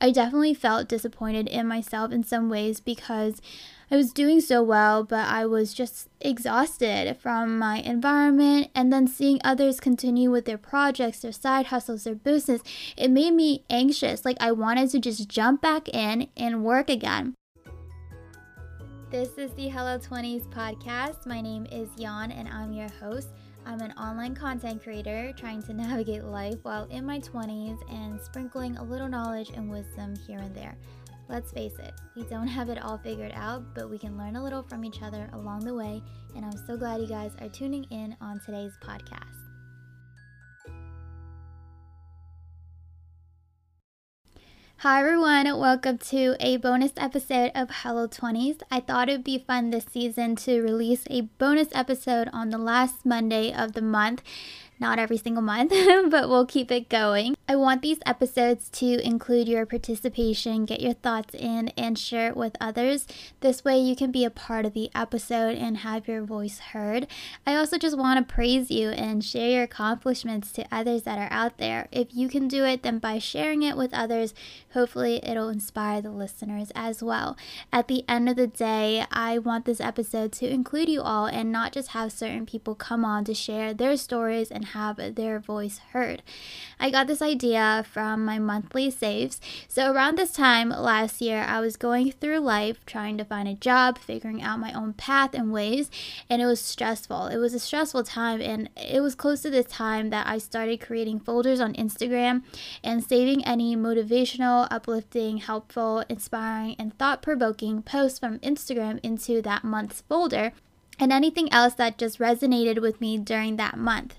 I definitely felt disappointed in myself in some ways because I was doing so well, but I was just exhausted from my environment and then seeing others continue with their projects, their side hustles, their business. It made me anxious. Like I wanted to just jump back in and work again. This is the Hello 20s podcast. My name is Yuan and I'm your host. I'm an online content creator trying to navigate life while in my 20s and sprinkling a little knowledge and wisdom here and there. Let's face it, we don't have it all figured out, but we can learn a little from each other along the way, and I'm so glad you guys are tuning in on today's podcast. Hi everyone, welcome to a bonus episode of Hello 20s. I thought it'd be fun this season to release a bonus episode on the last Monday of the month not every single month, but we'll keep it going. I want these episodes to include your participation, get your thoughts in, and share it with others. This way, you can be a part of the episode and have your voice heard. I also just want to praise you and share your accomplishments to others that are out there. If you can do it, then by sharing it with others, hopefully it'll inspire the listeners as well. At the end of the day, I want this episode to include you all and not just have certain people come on to share their stories and have their voice heard. I got this idea from my monthly saves. So, around this time last year, I was going through life trying to find a job, figuring out my own path and ways, and it was stressful. It was a stressful time, and it was close to this time that I started creating folders on Instagram and saving any motivational, uplifting, helpful, inspiring, and thought provoking posts from Instagram into that month's folder and anything else that just resonated with me during that month.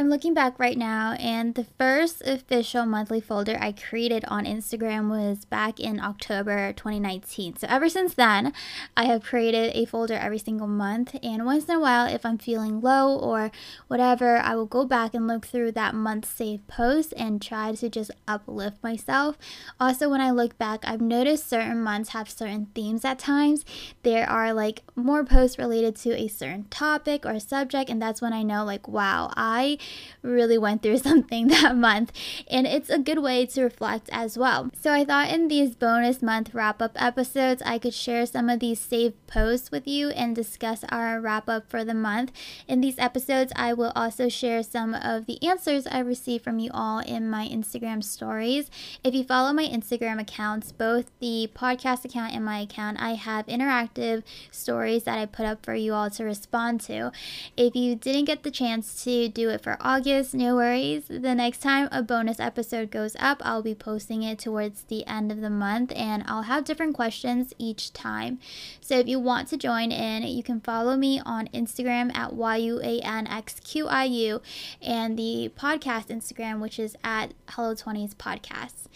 I'm looking back right now, and the first official monthly folder I created on Instagram was back in October 2019. So, ever since then, I have created a folder every single month. And once in a while, if I'm feeling low or whatever, I will go back and look through that month's saved post and try to just uplift myself. Also, when I look back, I've noticed certain months have certain themes at times. There are like more posts related to a certain topic or subject, and that's when I know, like, wow, I really went through something that month. And it's a good way to reflect as well. So I thought in these bonus month wrap up episodes, I could share some of these saved posts with you and discuss our wrap up for the month. In these episodes, I will also share some of the answers I received from you all in my Instagram stories. If you follow my Instagram accounts, both the podcast account and my account, I have interactive stories that I put up for you all to respond to. If you didn't get the chance to do it for August, no worries. The next time a bonus episode goes up, I'll be posting it towards the end of the month and I'll have different questions each time. So if you want to join in, you can follow me on Instagram at YUANXQIU and the podcast Instagram, which is at Hello20s Podcasts.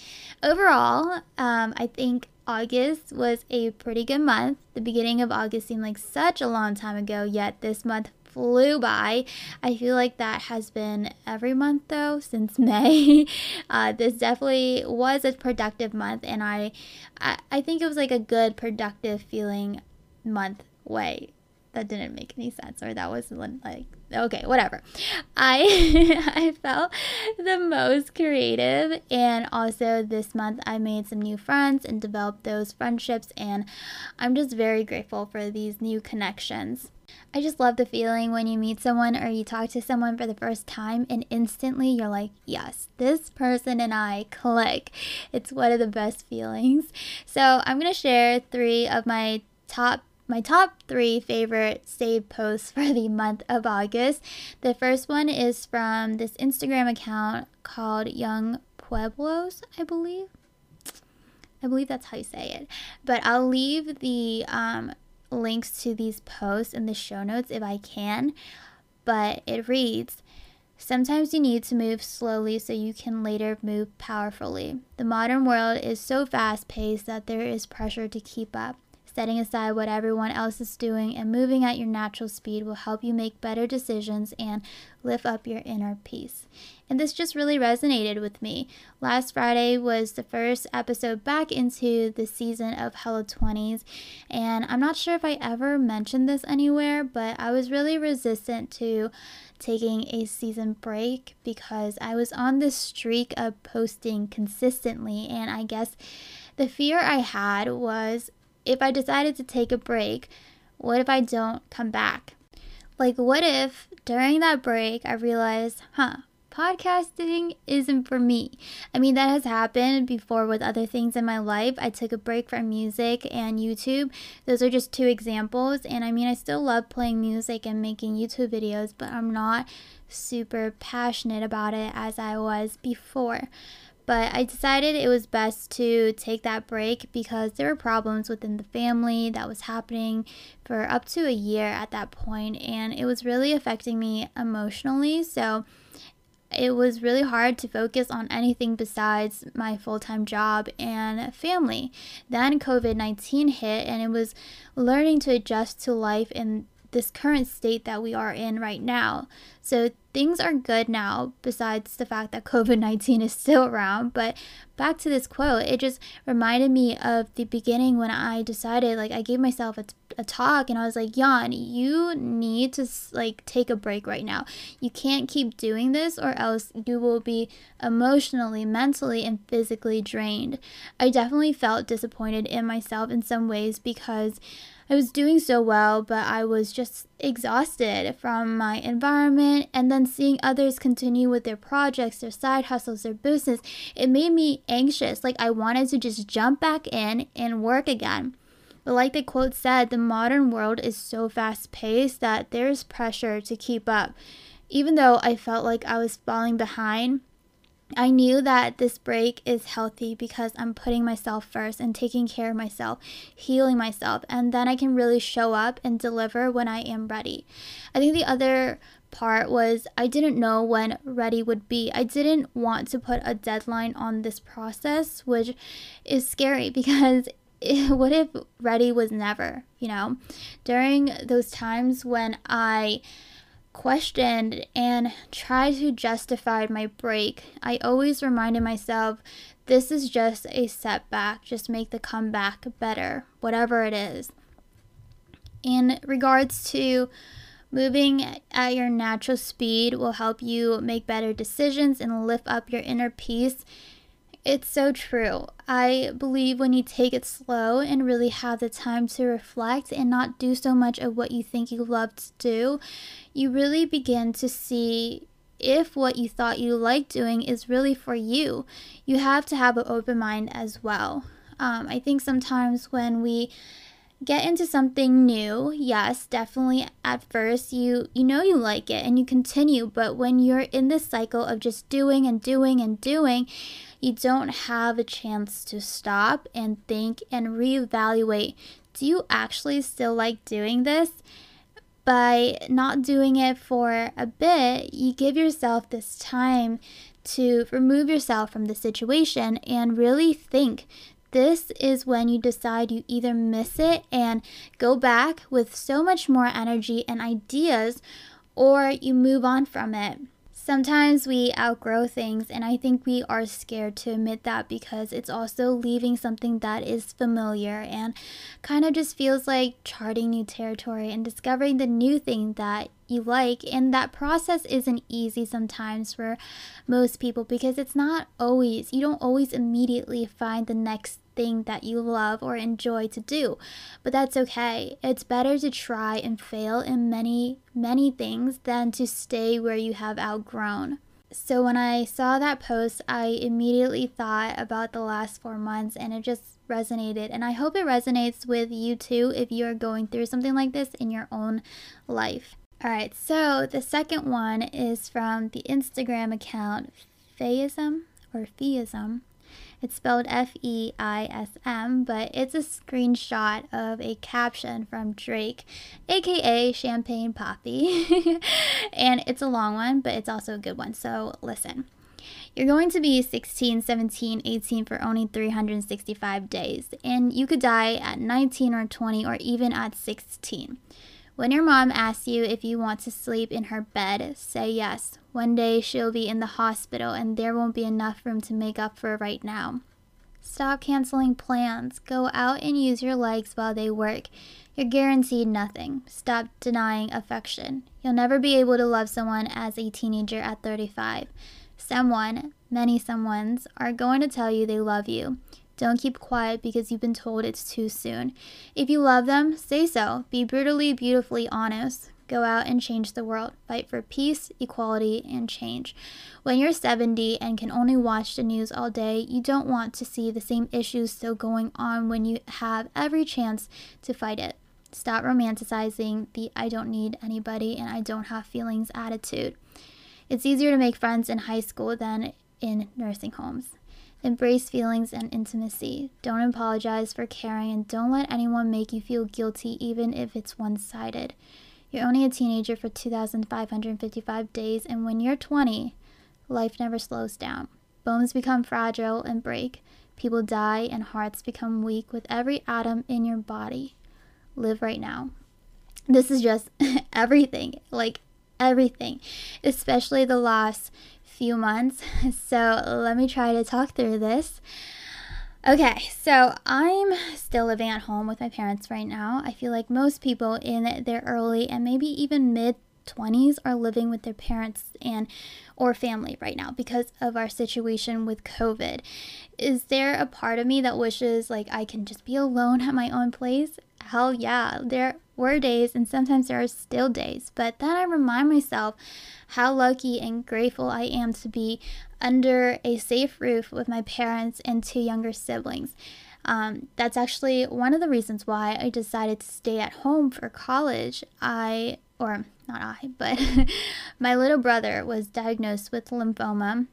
Overall, um, I think August was a pretty good month. The beginning of August seemed like such a long time ago, yet this month flew by. I feel like that has been every month though since May. Uh, this definitely was a productive month, and I, I, I think it was like a good productive feeling month way. That didn't make any sense, or that was like okay, whatever. I I felt the most creative and also this month I made some new friends and developed those friendships and I'm just very grateful for these new connections. I just love the feeling when you meet someone or you talk to someone for the first time and instantly you're like, yes, this person and I click. It's one of the best feelings. So I'm going to share three of my top my top three favorite saved posts for the month of August. The first one is from this Instagram account called Young Pueblos, I believe. I believe that's how you say it. But I'll leave the um, links to these posts in the show notes if I can. But it reads Sometimes you need to move slowly so you can later move powerfully. The modern world is so fast paced that there is pressure to keep up. Setting aside what everyone else is doing and moving at your natural speed will help you make better decisions and lift up your inner peace. And this just really resonated with me. Last Friday was the first episode back into the season of Hello 20s, and I'm not sure if I ever mentioned this anywhere, but I was really resistant to taking a season break because I was on this streak of posting consistently. And I guess the fear I had was if I decided to take a break, what if I don't come back? Like, what if during that break I realized, huh, podcasting isn't for me. I mean, that has happened before with other things in my life. I took a break from music and YouTube. Those are just two examples. And I mean, I still love playing music and making YouTube videos, but I'm not super passionate about it as I was before. But I decided it was best to take that break because there were problems within the family that was happening for up to a year at that point, and it was really affecting me emotionally. So it was really hard to focus on anything besides my full time job and family. Then COVID 19 hit, and it was learning to adjust to life in this current state that we are in right now. So things are good now, besides the fact that COVID 19 is still around. But back to this quote, it just reminded me of the beginning when I decided, like, I gave myself a, a talk and I was like, Yuan, you need to, like, take a break right now. You can't keep doing this or else you will be emotionally, mentally, and physically drained. I definitely felt disappointed in myself in some ways because I was doing so well, but I was just exhausted from my environment and then seeing others continue with their projects, their side hustles, their business. It made me anxious. Like I wanted to just jump back in and work again. But like the quote said, the modern world is so fast paced that there's pressure to keep up. Even though I felt like I was falling behind, I knew that this break is healthy because I'm putting myself first and taking care of myself, healing myself, and then I can really show up and deliver when I am ready. I think the other part was I didn't know when ready would be. I didn't want to put a deadline on this process, which is scary because what if ready was never, you know? During those times when I questioned and tried to justify my break, I always reminded myself this is just a setback, just make the comeback better, whatever it is. In regards to moving at your natural speed will help you make better decisions and lift up your inner peace it's so true. I believe when you take it slow and really have the time to reflect and not do so much of what you think you love to do, you really begin to see if what you thought you liked doing is really for you. You have to have an open mind as well. Um, I think sometimes when we get into something new yes definitely at first you you know you like it and you continue but when you're in this cycle of just doing and doing and doing you don't have a chance to stop and think and reevaluate do you actually still like doing this? By not doing it for a bit, you give yourself this time to remove yourself from the situation and really think. This is when you decide you either miss it and go back with so much more energy and ideas, or you move on from it. Sometimes we outgrow things, and I think we are scared to admit that because it's also leaving something that is familiar and kind of just feels like charting new territory and discovering the new thing that you like. And that process isn't easy sometimes for most people because it's not always, you don't always immediately find the next thing that you love or enjoy to do. But that's okay. It's better to try and fail in many, many things than to stay where you have outgrown. So when I saw that post, I immediately thought about the last four months and it just resonated. And I hope it resonates with you too if you are going through something like this in your own life. All right, so the second one is from the Instagram account Feism or Theism. It's spelled F E I S M, but it's a screenshot of a caption from Drake, aka Champagne Papi. and it's a long one, but it's also a good one. So listen. You're going to be 16, 17, 18 for only 365 days, and you could die at 19 or 20 or even at 16. When your mom asks you if you want to sleep in her bed, say yes. One day she'll be in the hospital and there won't be enough room to make up for right now. Stop canceling plans. Go out and use your legs while they work. You're guaranteed nothing. Stop denying affection. You'll never be able to love someone as a teenager at 35. Someone, many someones, are going to tell you they love you. Don't keep quiet because you've been told it's too soon. If you love them, say so. Be brutally, beautifully honest. Go out and change the world. Fight for peace, equality, and change. When you're 70 and can only watch the news all day, you don't want to see the same issues still going on when you have every chance to fight it. Stop romanticizing the I don't need anybody and I don't have feelings attitude. It's easier to make friends in high school than in nursing homes. Embrace feelings and intimacy. Don't apologize for caring and don't let anyone make you feel guilty, even if it's one sided. You're only a teenager for 2,555 days, and when you're 20, life never slows down. Bones become fragile and break. People die, and hearts become weak with every atom in your body. Live right now. This is just everything. Like, everything, especially the last few months. So let me try to talk through this. Okay, so I'm still living at home with my parents right now. I feel like most people in their early and maybe even mid 20s are living with their parents and or family right now because of our situation with COVID. Is there a part of me that wishes like I can just be alone at my own place? Hell yeah. There were days and sometimes there are still days, but then I remind myself how lucky and grateful I am to be under a safe roof with my parents and two younger siblings. Um, that's actually one of the reasons why I decided to stay at home for college. I, or not I, but my little brother was diagnosed with lymphoma,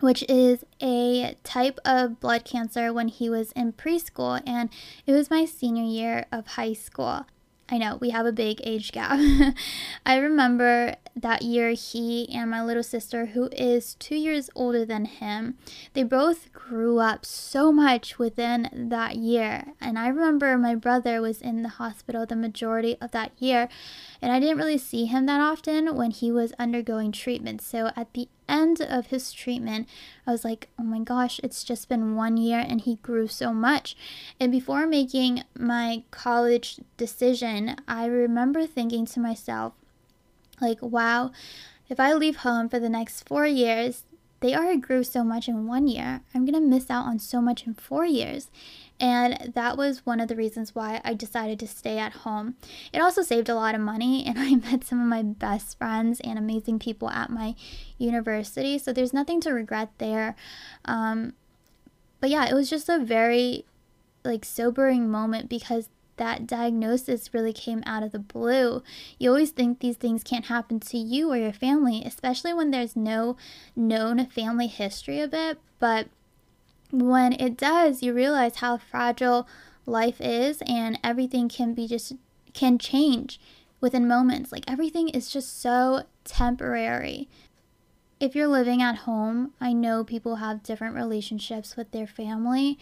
which is a type of blood cancer when he was in preschool, and it was my senior year of high school. I know we have a big age gap. I remember that year he and my little sister, who is two years older than him, they both grew up so much within that year. And I remember my brother was in the hospital the majority of that year, and I didn't really see him that often when he was undergoing treatment. So at the end of his treatment, I was like, oh my gosh, it's just been one year and he grew so much. And before making my college decision, I remember thinking to myself, like, wow, if I leave home for the next four years, they already grew so much in one year. I'm to miss out on so much in four years. And that was one of the reasons why I decided to stay at home. It also saved a lot of money, and I met some of my best friends and amazing people at my university. So there's nothing to regret there. Um, but yeah, it was just a very like sobering moment because that diagnosis really came out of the blue. You always think these things can't happen to you or your family, especially when there's no known family history of it. But when it does, you realize how fragile life is and everything can be just can change within moments. Like everything is just so temporary. If you're living at home, I know people have different relationships with their family,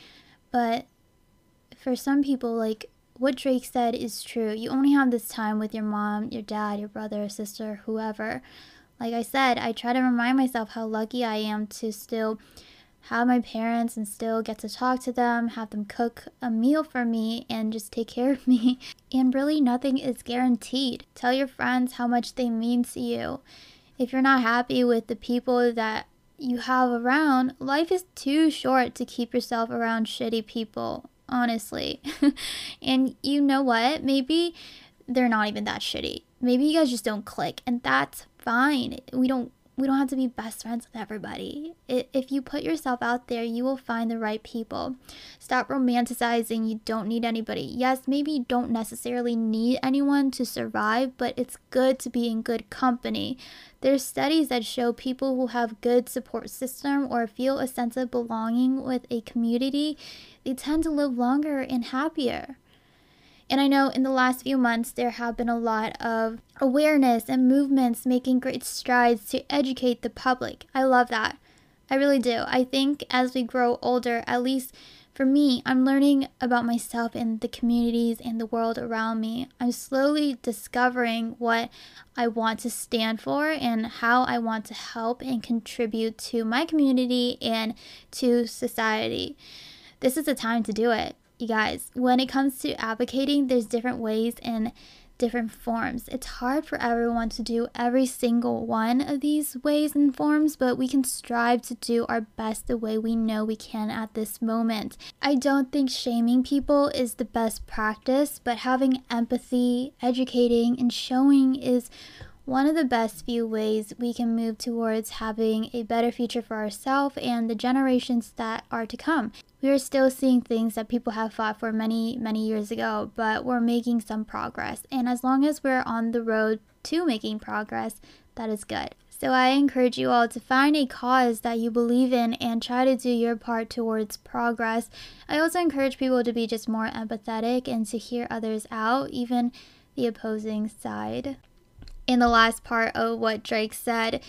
but for some people like what Drake said is true. You only have this time with your mom, your dad, your brother, sister, whoever. Like I said, I try to remind myself how lucky I am to still have my parents and still get to talk to them, have them cook a meal for me, and just take care of me. And really, nothing is guaranteed. Tell your friends how much they mean to you. If you're not happy with the people that you have around, life is too short to keep yourself around shitty people honestly. and you know what? Maybe they're not even that shitty. Maybe you guys just don't click, and that's fine. We don't we don't have to be best friends with everybody. If you put yourself out there, you will find the right people. Stop romanticizing. You don't need anybody. Yes, maybe you don't necessarily need anyone to survive, but it's good to be in good company. There's studies that show people who have good support system or feel a sense of belonging with a community, they tend to live longer and happier. And I know in the last few months there have been a lot of awareness and movements making great strides to educate the public. I love that. I really do. I think as we grow older, at least for me, I'm learning about myself and the communities and the world around me. I'm slowly discovering what I want to stand for and how I want to help and contribute to my community and to society. This is the time to do it. you guys, when it comes to advocating, there's different ways and different forms. It's hard for everyone to do every single one of these ways and forms, but we can strive to do our best the way we know we can at this moment. I don't think shaming people is the best practice, but having empathy, educating, and showing is one of the best few ways we can move towards having a better future for ourselves and the generations that are to come. We are still seeing things that people have fought for many, many years ago, but we're making some progress. And as long as we're on the road to making progress, that is good. So I encourage you all to find a cause that you believe in and try to do your part towards progress. I also encourage people to be just more empathetic and to hear others out, even the opposing side in the last part of what Drake said.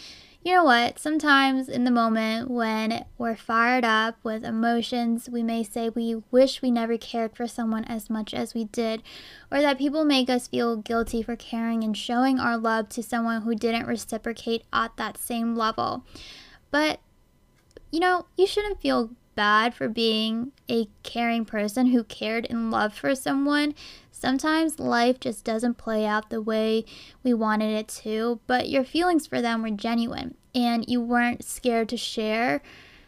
You know what? Sometimes in the moment when we're fired up with emotions, we may say we wish we never cared for someone as much as we did, or that people make us feel guilty for caring and showing our love to someone who didn't reciprocate at that same level. But, you know, you shouldn't feel bad for being a caring person who cared and loved for someone. Sometimes life just doesn't play out the way we wanted it to, but your feelings for them were genuine and you weren't scared to share.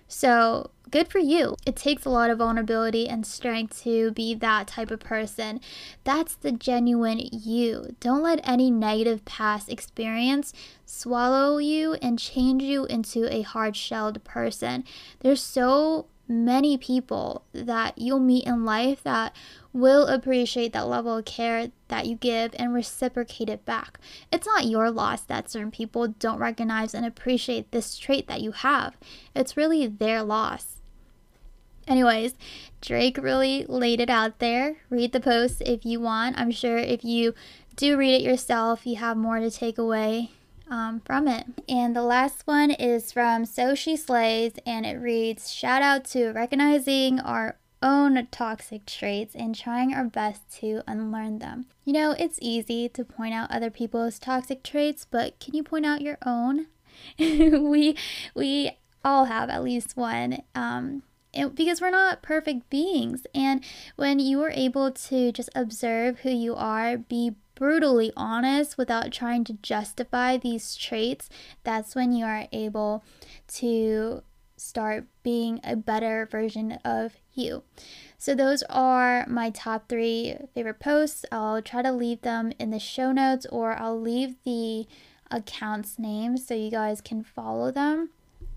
So, good for you. It takes a lot of vulnerability and strength to be that type of person. That's the genuine you. Don't let any negative past experience swallow you and change you into a hard shelled person. There's so many people that you'll meet in life that will appreciate that level of care that you give and reciprocate it back. It's not your loss that certain people don't recognize and appreciate this trait that you have, it's really their loss. Anyways, Drake really laid it out there. Read the post if you want. I'm sure if you do read it yourself, you have more to take away um, from it. And the last one is from So She Slays, and it reads Shout out to recognizing our own toxic traits and trying our best to unlearn them. You know, it's easy to point out other people's toxic traits, but can you point out your own? we we all have at least one. Um, because we're not perfect beings. And when you are able to just observe who you are, be brutally honest without trying to justify these traits, that's when you are able to start being a better version of you. So, those are my top three favorite posts. I'll try to leave them in the show notes or I'll leave the accounts names so you guys can follow them.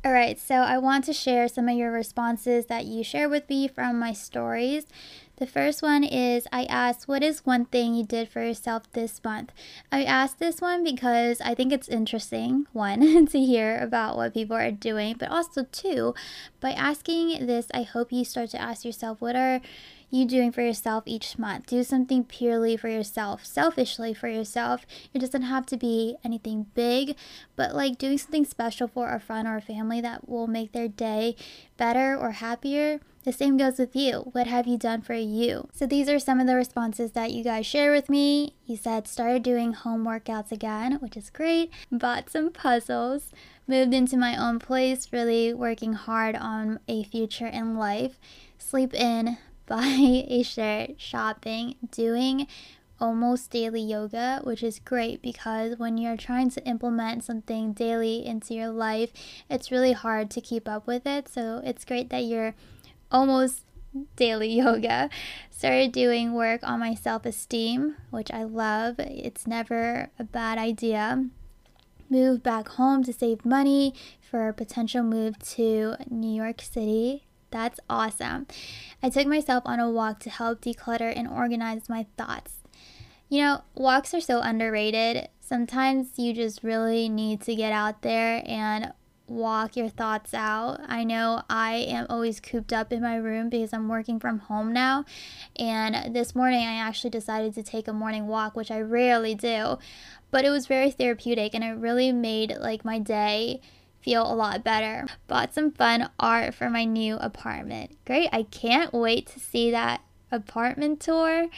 All right, so I want to share some of your responses that you share with me from my stories. The first one is I asked, What is one thing you did for yourself this month? I asked this one because I think it's interesting, one, to hear about what people are doing, but also, two, by asking this, I hope you start to ask yourself, What are you doing for yourself each month. Do something purely for yourself, selfishly for yourself. It doesn't have to be anything big, but like doing something special for a friend or a family that will make their day better or happier. The same goes with you. What have you done for you? So these are some of the responses that you guys share with me. You said started doing home workouts again, which is great. Bought some puzzles. Moved into my own place, really working hard on a future in life. Sleep in, buy a shirt, shopping, doing almost daily yoga, which is great because when you're trying to implement something daily into your life, it's really hard to keep up with it. So it's great that you're almost daily yoga. Started doing work on my self esteem, which I love. It's never a bad idea. Moved back home to save money for a potential move to New York City that's awesome. I took myself on a walk to help declutter and organize my thoughts. You know, walks are so underrated. Sometimes you just really need to get out there and walk your thoughts out. I know I am always cooped up in my room because I'm working from home now. And this morning I actually decided to take a morning walk, which I rarely do. But it was very therapeutic and it really made like my day feel a lot better. Bought some fun art for my new apartment. Great, I can't wait to see that apartment tour.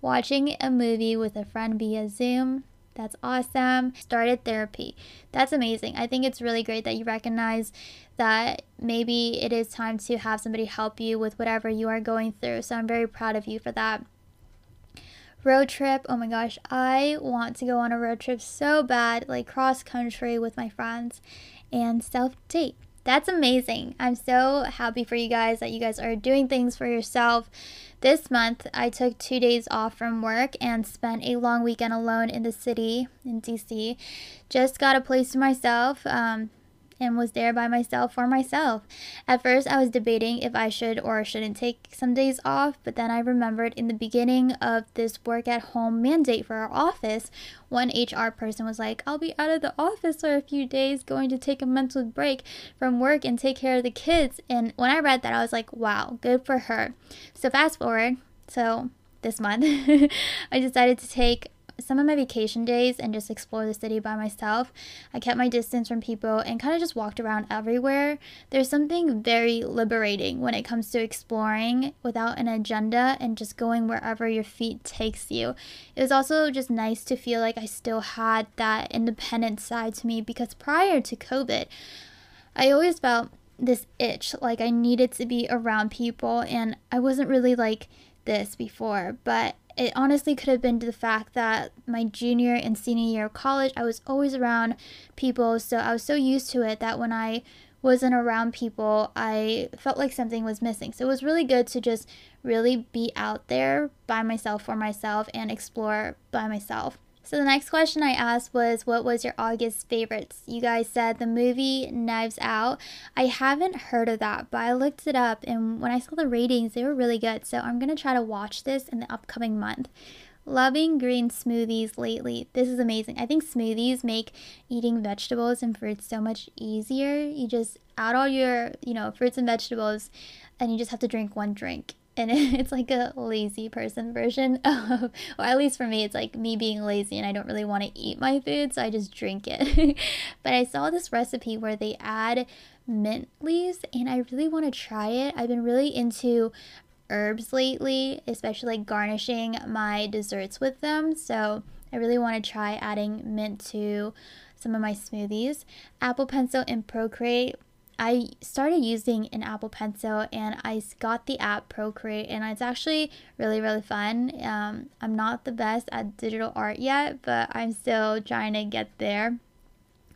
Watching a movie with a friend via Zoom. That's awesome. Started therapy. That's amazing. I think it's really great that you recognize that maybe it is time to have somebody help you with whatever you are going through. So I'm very proud of you for that. Road trip. Oh my gosh, I want to go on a road trip so bad, like cross country with my friends and self date. That's amazing. I'm so happy for you guys that you guys are doing things for yourself. This month, I took two days off from work and spent a long weekend alone in the city in DC. Just got a place to myself. Um, and was there by myself for myself. At first, I was debating if I should or shouldn't take some days off, but then I remembered in the beginning of this work at home mandate for our office, one HR person was like, I'll be out of the office for a few days, going to take a mental break from work and take care of the kids. And when I read that, I was like, wow, good for her. So, fast forward, so this month, I decided to take some of my vacation days and just explore the city by myself. I kept my distance from people and kind of just walked around everywhere. There's something very liberating when it comes to exploring without an agenda and just going wherever your feet takes you. It was also just nice to feel like I still had that independent side to me because prior to COVID, I always felt this itch like I needed to be around people and I wasn't really like this before, but it honestly could have been the fact that my junior and senior year of college, I was always around people. So I was so used to it that when I wasn't around people, I felt like something was missing. So it was really good to just really be out there by myself for myself and explore by myself. So the next question I asked was what was your August favorites? You guys said the movie Knives Out. I haven't heard of that, but I looked it up and when I saw the ratings, they were really good. So I'm going to try to watch this in the upcoming month. Loving green smoothies lately. This is amazing. I think smoothies make eating vegetables and fruits so much easier. You just add all your, you know, fruits and vegetables and you just have to drink one drink and it's like a lazy person version of or at least for me it's like me being lazy and i don't really want to eat my food so i just drink it. But i saw this recipe where they add mint leaves and i really want to try it. I've been really into herbs lately especially like garnishing my desserts with them so i really want to try adding mint to some of my smoothies. Apple pencil and procreate I started using an Apple Pencil and I got the app Procreate and it's actually really really fun. Um, I'm not the best at digital art yet, but I'm still trying to get there.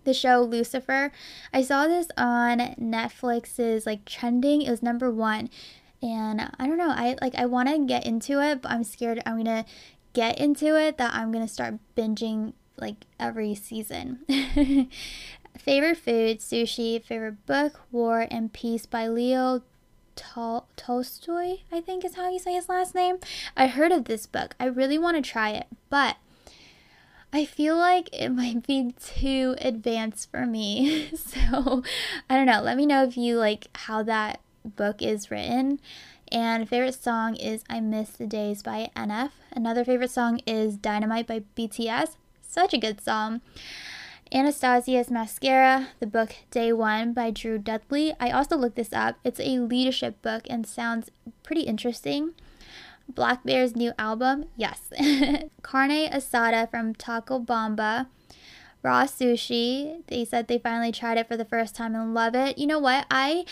The show Lucifer, I saw this on Netflix's like trending. It was number one, and I don't know. I like I want to get into it, but I'm scared I'm gonna get into it that I'm gonna start binging like every season. Favorite food, sushi. Favorite book, War and Peace by Leo Tol- Tolstoy, I think is how you say his last name. I heard of this book. I really want to try it, but I feel like it might be too advanced for me. so, I don't know. Let me know if you like how that book is written. And favorite song is I Miss the Days by NF. Another favorite song is Dynamite by BTS. Such a good song. Anastasia's Mascara, the book Day One by Drew Dudley. I also looked this up. It's a leadership book and sounds pretty interesting. blackbear's new album, yes. Carne Asada from Taco Bamba. Raw sushi. They said they finally tried it for the first time and love it. You know what? I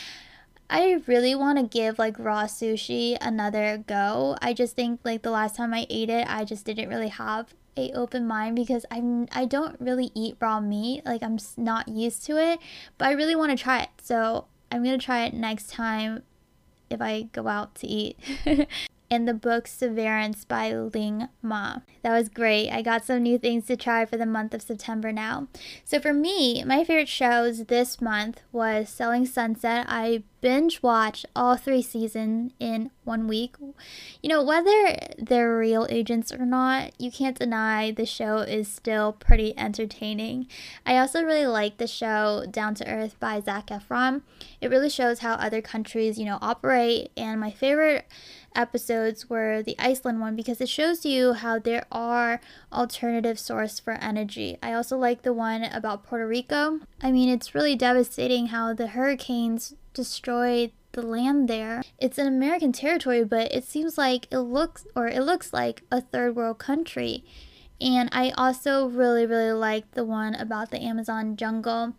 I really want to give like raw sushi another go. I just think like the last time I ate it, I just didn't really have a open mind because I'm I don't really eat raw meat. Like I'm not used to it, but I really want to try it. So I'm gonna try it next time if I go out to eat. in the book Severance by Ling Ma. That was great. I got some new things to try for the month of September now. So for me, my favorite shows this month was Selling Sunset. I binge watched all three seasons in one week. You know, whether they're real agents or not, you can't deny the show is still pretty entertaining. I also really like the show Down to Earth by Zac Efron. It really shows how other countries, you know, operate, and my favorite episodes were the Iceland one because it shows you how there are alternative source for energy. I also like the one about Puerto Rico. I mean, it's really devastating how the hurricanes destroyed the land there. It's an American territory, but it seems like it looks or it looks like a third world country. And I also really, really like the one about the Amazon jungle.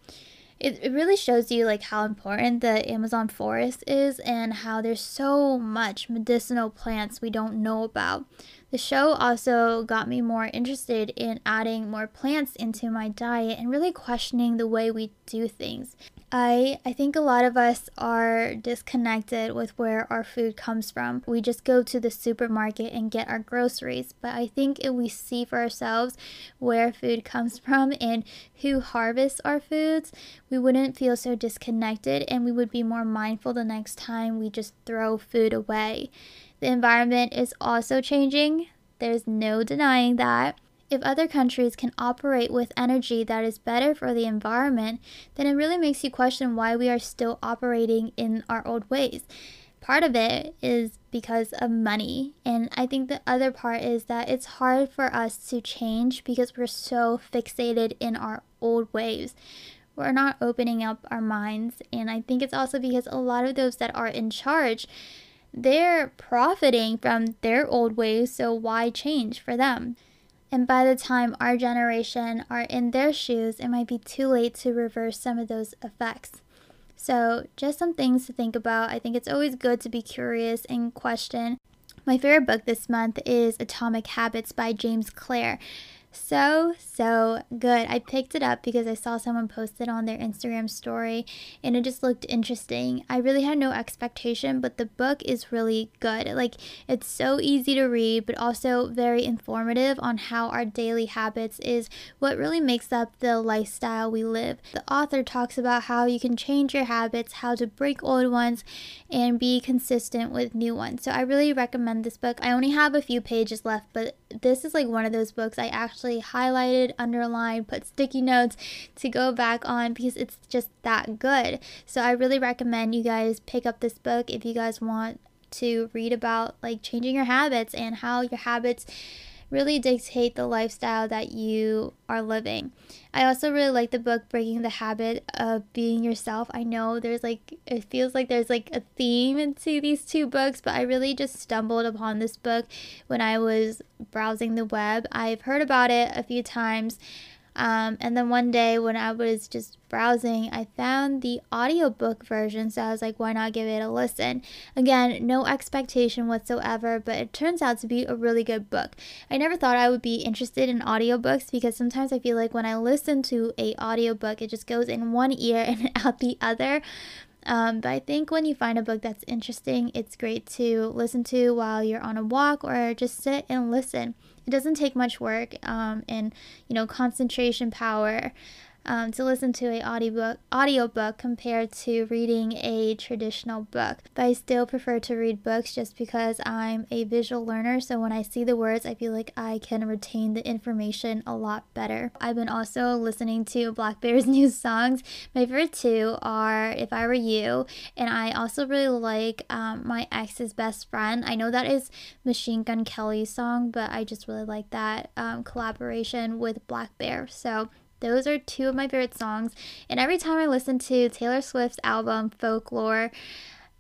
It, it really shows you like how important the Amazon forest is and how there's so much medicinal plants we don't know about. The show also got me more interested in adding more plants into my diet and really questioning the way we do things. I I think a lot of us are disconnected with where our food comes from. We just go to the supermarket and get our groceries, but I think if we see for ourselves where food comes from and who harvests our foods, we wouldn't feel so disconnected and we would be more mindful the next time we just throw food away. The environment is also changing. There's no denying that. If other countries can operate with energy that is better for the environment, then it really makes you question why we are still operating in our old ways. Part of it is because of money, and I think the other part is that it's hard for us to change because we're so fixated in our old ways. We're not opening up our minds, and I think it's also because a lot of those that are in charge they're profiting from their old ways, so why change for them? And by the time our generation are in their shoes, it might be too late to reverse some of those effects. So, just some things to think about. I think it's always good to be curious and question. My favorite book this month is Atomic Habits by James Clear so so good. I picked it up because i saw someone post it on their instagram story and it just looked interesting. I really had no expectation but the book is really good. Like it's so easy to read but also very informative on how our daily habits is what really makes up the lifestyle we live. The author talks about how you can change your habits how to break old ones and be consistent with new ones. So i really recommend this book. I only have a few pages left but this is like one of those books I actually highlighted, underlined, put sticky notes to go back on because it's just that good. So I really recommend you guys pick up this book if you guys want to read about like changing your habits and how your habits really dictate the lifestyle that you are living. I also really like the book Breaking the Habit of Being Yourself. I know there's like, it feels like there's like a theme into these two books, but I really just stumbled upon this book when I was browsing the web. I've heard about it a few times. Um, and then one day when I was just browsing, I found the audiobook version. So I was like, why not give it a listen? Again, no expectation whatsoever, but it turns out to be a really good book. I never thought I would be interested in audiobooks because sometimes I feel like when I listen to a audiobook, it just goes in one ear and out the other. Um, but I think when you find a book that's interesting, it's great to listen to while you're on a walk or just sit and listen. It doesn't take much work um, and you know concentration power um, to listen to a audiobook audiobook compared to reading a traditional book. But I still prefer to read books just because I'm a visual learner. So when I see the words, I feel like I can retain the information a lot better. I've been also listening to blackbear's new songs. My favorite two are If I Were You, and I also really like um, My Ex's Best Friend. I know that is Machine Gun Kelly's song, but I just really like that um, collaboration with blackbear. So those are two of my favorite songs. And every time I listen to Taylor Swift's album, Folklore,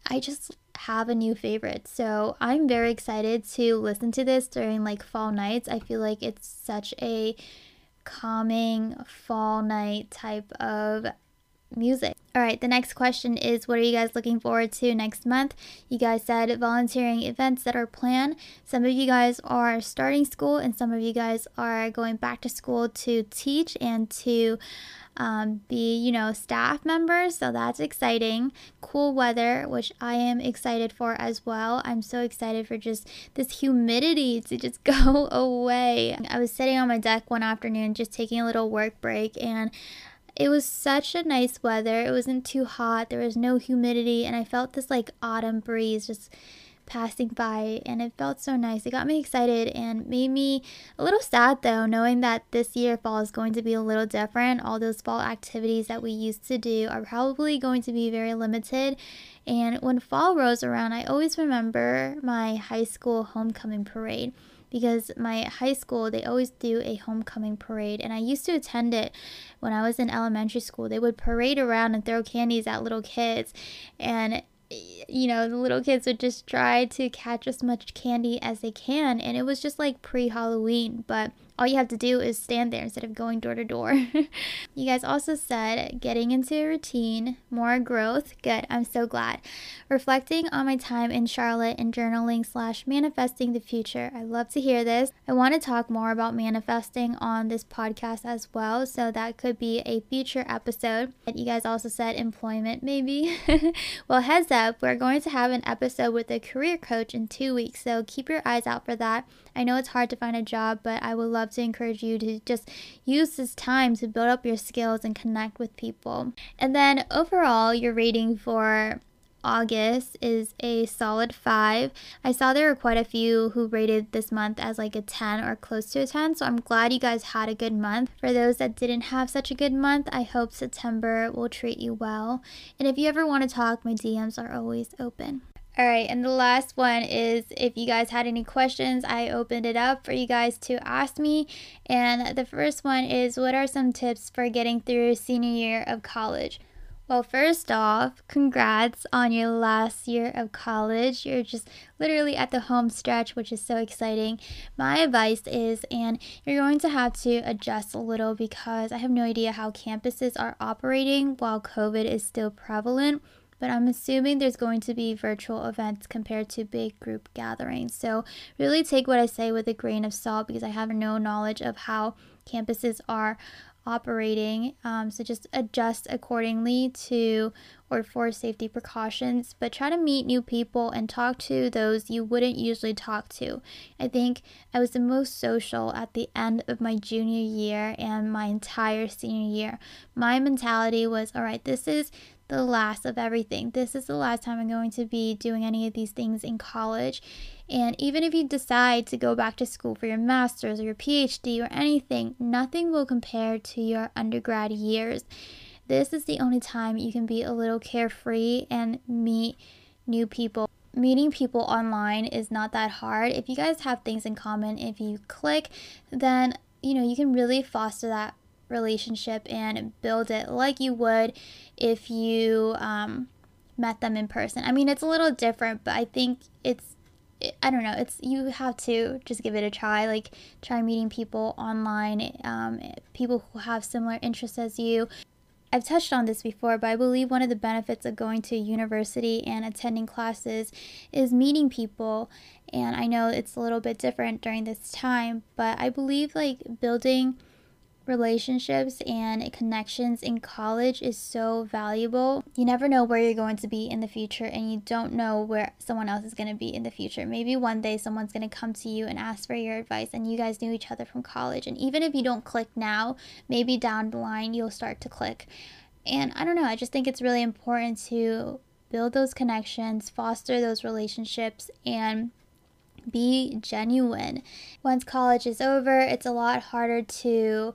I just have a new favorite. So I'm very excited to listen to this during like fall nights. I feel like it's such a calming fall night type of music. All right, the next question is what are you guys looking forward to next month? You guys said volunteering events that are planned. Some of you guys are starting school, and some of you guys are going back to school to teach and to um, be, you know, staff members. So that's exciting. Cool weather, which I am excited for as well. I'm so excited for just this humidity to just go away. I was sitting on my deck one afternoon just taking a little work break and it was such a nice weather. It wasn't too hot, there was no humidity, and I felt this like autumn breeze just passing by and it felt so nice. It got me excited and made me a little sad though, knowing that this year fall is going to be a little different. All those fall activities that we used to do are probably going to be very limited. And when fall rolls around, I always remember my high school homecoming parade because my high school they always do a homecoming parade and I used to attend it when I was in elementary school. They would parade around and throw candies at little kids and you know, the little kids would just try to catch as much candy as they can. And it was just like pre Halloween. But all you have to do is stand there instead of going door to door. you guys also said getting into a routine, more growth. Good. I'm so glad. Reflecting on my time in Charlotte and journaling slash manifesting the future. I love to hear this. I want to talk more about manifesting on this podcast as well. So that could be a future episode. And You guys also said employment, maybe. well, heads up, we're going to have an episode with a career coach in two weeks. So keep your eyes out for that. I know it's hard to find a job, but I would love to encourage you to just use this time to build up your skills and connect with people. And then overall, your rating for August is a solid 5. I saw there were quite a few who rated this month as like a 10 or close to a 10, so I'm glad you guys had a good month. For those that didn't have such a good month, I hope September will treat you well. And if you ever want to talk, my DMs are always open. All right, and the last one is if you guys had any questions, I opened it up for you guys to ask me. And the first one is what are some tips for getting through senior year of college? Well, first off, congrats on your last year of college. You're just literally at the home stretch, which is so exciting. My advice is, and you're going to have to adjust a little because I have no idea how campuses are operating while COVID is still prevalent but I'm assuming there's going to be virtual events compared to big group gatherings. So, really take what I say with a grain of salt because I have no knowledge of how campuses are operating. Um, so, just adjust accordingly to or for safety precautions, but try to meet new people and talk to those you wouldn't usually talk to. I think I was the most social at the end of my junior year and my entire senior year. My mentality was all right, this is the last of everything. This is the last time I'm going to be doing any of these things in college. And even if you decide to go back to school for your master's or your PhD or anything, nothing will compare to your undergrad years. This is the only time you can be a little carefree and meet new people. Meeting people online is not that hard. If you guys have things in common, if you click, then you know you can really foster that relationship and build it like you would if you um, met them in person. I mean, it's a little different, but I think it's I don't know. It's you have to just give it a try. Like try meeting people online, um, people who have similar interests as you. I've touched on this before, but I believe one of the benefits of going to university and attending classes is meeting people. And I know it's a little bit different during this time, but I believe like building relationships and connections in college is so valuable. You never know where you're going to be in the future, and you don't know where someone else is going to be in the future. Maybe one day someone's going to come to you and ask for your advice, and you guys knew each other from college. And even if you don't click now, maybe down the line you'll start to click. And I don't know, I just think it's really important to build those connections, foster those relationships, and be genuine. Once college is over, it's a lot harder to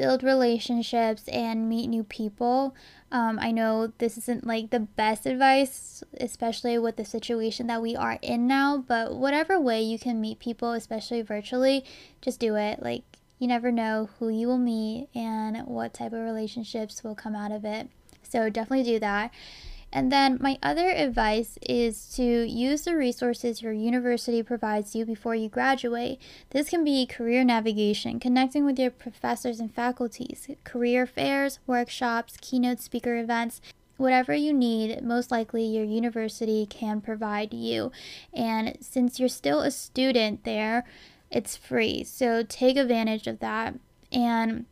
build relationships and meet new people. Um, I know this isn't like the best advice, especially with the situation that we are in now, but whatever way you can meet people, especially virtually, just do it. Like, you never know who you will meet and what type of relationships will come out of it. So, definitely do that. And then my other advice is to use the resources your university provides you before you graduate. This can be career navigation, connecting with your professors and faculties, career fairs, workshops, keynote speaker events, whatever you need, most likely your university can provide you. And since you're still a student there, it's free. So take advantage of that. And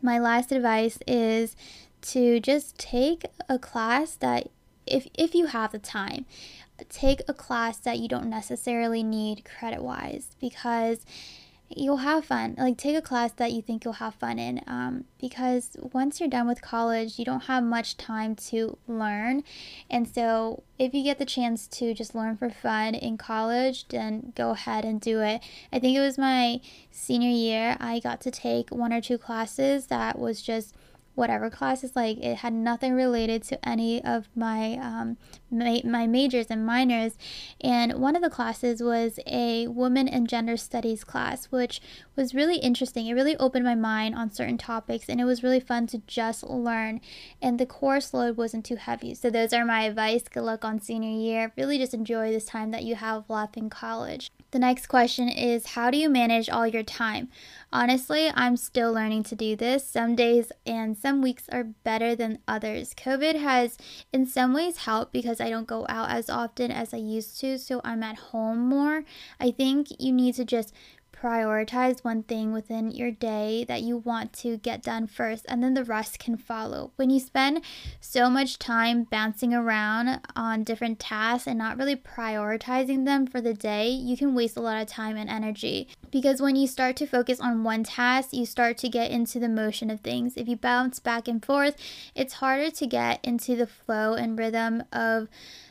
my last advice is to just take a class that if if you have the time take a class that you don't necessarily need credit wise because you'll have fun. Like take a class that you think you'll have fun in um, because once you're done with college you don't have much time to learn. And so if you get the chance to just learn for fun in college then go ahead and do it. I think it was my senior year i got to take one or two classes that was just whatever classes like it had nothing related to any of my um, my majors and minors. And one of the classes was a woman and gender studies class, which was really interesting. It really opened my mind on certain topics, and it was really fun to just learn. And the course load wasn't too heavy. So, those are my advice. Good luck on senior year. Really just enjoy this time that you have left in college. The next question is How do you manage all your time? Honestly, I'm still learning to do this. Some days and some weeks are better than others. COVID has, in some ways, helped because I don't go out as often as I used to, so I'm at home more. I think you need to just prioritize one thing within your day that you want to get done first, and then the rest can follow. When you spend so much time bouncing around on different tasks and not really prioritizing them for the day, you can waste a lot of time and energy. Because when you start to focus on one task, you start to get into the motion of things. If you bounce back and forth, it's harder to get into the flow and rhythm of,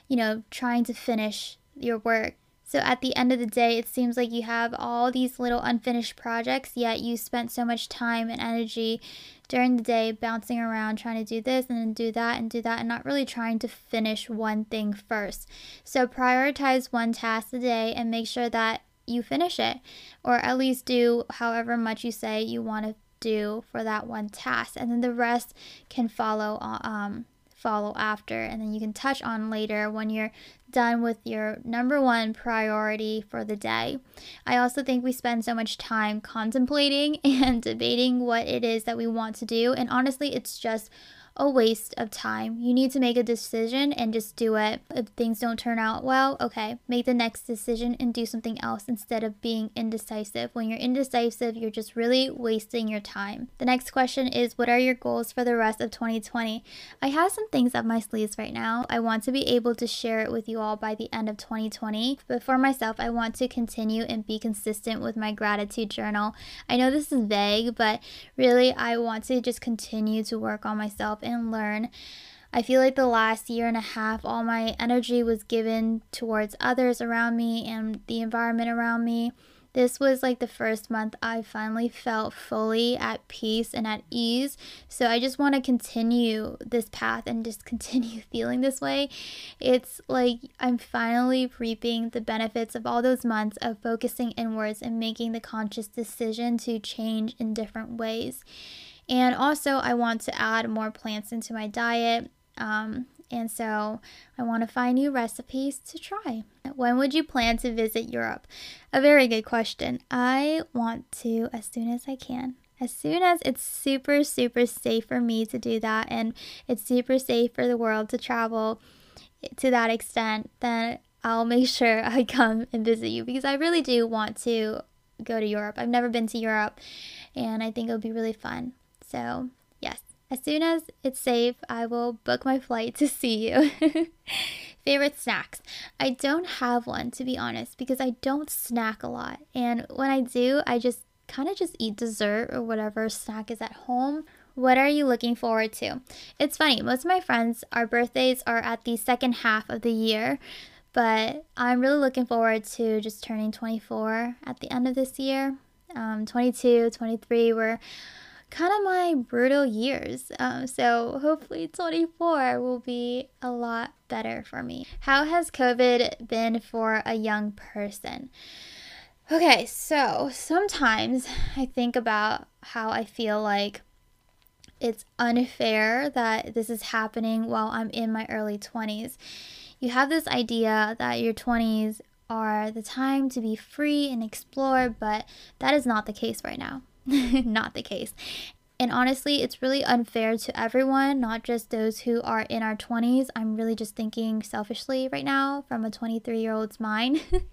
you know, trying to finish your work. So at the end of the day, it seems like you have all these little unfinished projects, yet you spent so much time and energy during the day bouncing around trying to do this and then do that and do that and not really trying to finish one thing first. So prioritize one task a day and make sure that you finish it or at least do however much you say you want to do for that one task and then the rest can follow um follow after and then you can touch on later when you're done with your number one priority for the day. I also think we spend so much time contemplating and debating what it is that we want to do, and honestly, it's just a waste of time. You need to make a decision and just do it. If things don't turn out well, okay, make the next decision and do something else instead of being indecisive. When you're indecisive, you're just really wasting your time. The next question is What are your goals for the rest of 2020? I have some things up my sleeves right now. I want to be able to share it with you all by the end of 2020. But for myself, I want to continue and be consistent with my gratitude journal. I know this is vague, but really, I want to just continue to work on myself and learn. I feel like the last year and a half, all my energy was given towards others around me and the environment around me. This was like the first month I finally felt fully at peace and at ease. So I just want to continue this path and just continue feeling this way. It's like I'm finally reaping the benefits of all those months of focusing inwards and making the conscious decision to change in different ways. And also, I want to add more plants into my diet. Um, and so I want to find new recipes to try. When would you plan to visit Europe? A very good question. I want to as soon as I can. As soon as it's super, super safe for me to do that and it's super safe for the world to travel to that extent, then I'll make sure I come and visit you because I really do want to go to Europe. I've never been to Europe and I think it'll be really fun. So, yes, as soon as it's safe, I will book my flight to see you. Favorite snacks? I don't have one to be honest because I don't snack a lot. And when I do, I just kind of just eat dessert or whatever snack is at home. What are you looking forward to? It's funny, most of my friends, our birthdays are at the second half of the year, but I'm really looking forward to just turning 24 at the end of this year. Um, 22, 23, we're kind of my brutal years. Um, so hopefully 24 will be a lot better for me. How has COVID been for a young person? Okay, so sometimes I think about how I feel like it's unfair that this is happening while I'm in my early 20s. You have this idea that your 20s are the time to be free and explore, but that is not the case right now. not the case. And honestly, it's really unfair to everyone, not just those who are in our 20s. I'm really just thinking selfishly right now from a 23 year old's mind.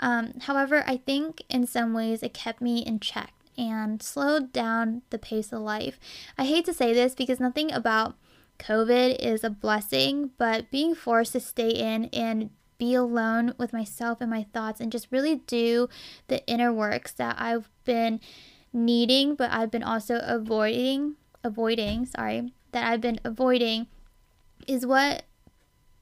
um, however, I think in some ways it kept me in check and slowed down the pace of life. I hate to say this because nothing about COVID is a blessing, but being forced to stay in and be alone with myself and my thoughts and just really do the inner works that I've been needing, but I've been also avoiding, avoiding, sorry, that I've been avoiding is what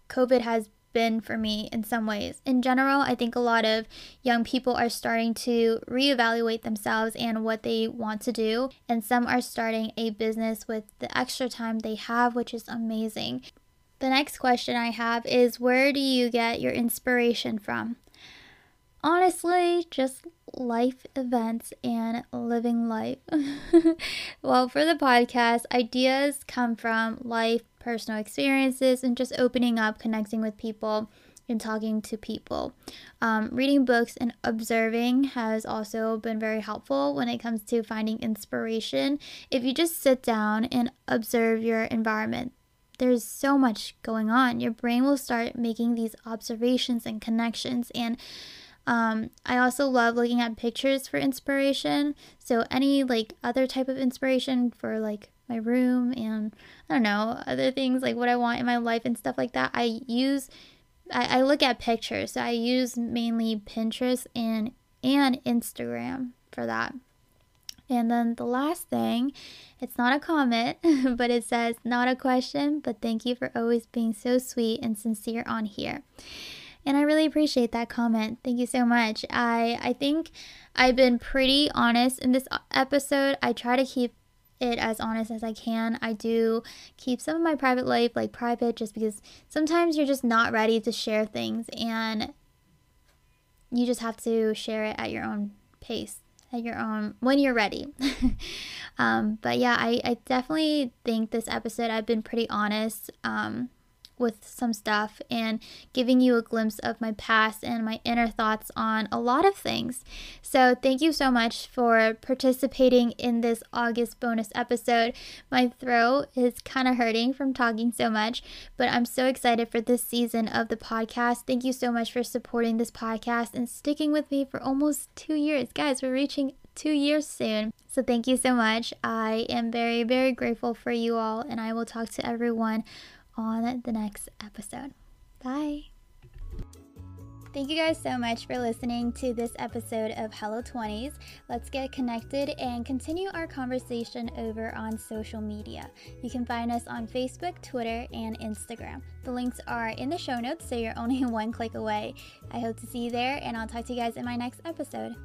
COVID has been for me in some ways. In general, I think a lot of young people are starting to reevaluate themselves and what they want to do, and some are starting a business with the extra time they have, which is amazing. The next question I have is Where do you get your inspiration from? Honestly, just life events and living life. well, for the podcast, ideas come from life, personal experiences, and just opening up, connecting with people, and talking to people. Um, reading books and observing has also been very helpful when it comes to finding inspiration. If you just sit down and observe your environment, there's so much going on. Your brain will start making these observations and connections and um, I also love looking at pictures for inspiration. So any like other type of inspiration for like my room and I don't know other things like what I want in my life and stuff like that. I use I, I look at pictures. So I use mainly Pinterest and and Instagram for that. And then the last thing, it's not a comment, but it says, not a question, but thank you for always being so sweet and sincere on here. And I really appreciate that comment. Thank you so much. I I think I've been pretty honest in this episode. I try to keep it as honest as I can. I do keep some of my private life like private just because sometimes you're just not ready to share things and you just have to share it at your own pace at your own when you're ready. um, but yeah, I, I definitely think this episode I've been pretty honest. Um, with some stuff and giving you a glimpse of my past and my inner thoughts on a lot of things. So, thank you so much for participating in this August bonus episode. My throat is kind of hurting from talking so much, but I'm so excited for this season of the podcast. Thank you so much for supporting this podcast and sticking with me for almost two years. Guys, we're reaching two years soon. So, thank you so much. I am very, very grateful for you all, and I will talk to everyone on the next episode. Bye. Thank you guys so much for listening to this episode of Hello 20s. Let's get connected and continue our conversation over on social media. You can find us on Facebook, Twitter, and Instagram. The links are in the show notes, so you're only one click away. I hope to see you there, and I'll talk to you guys in my next episode.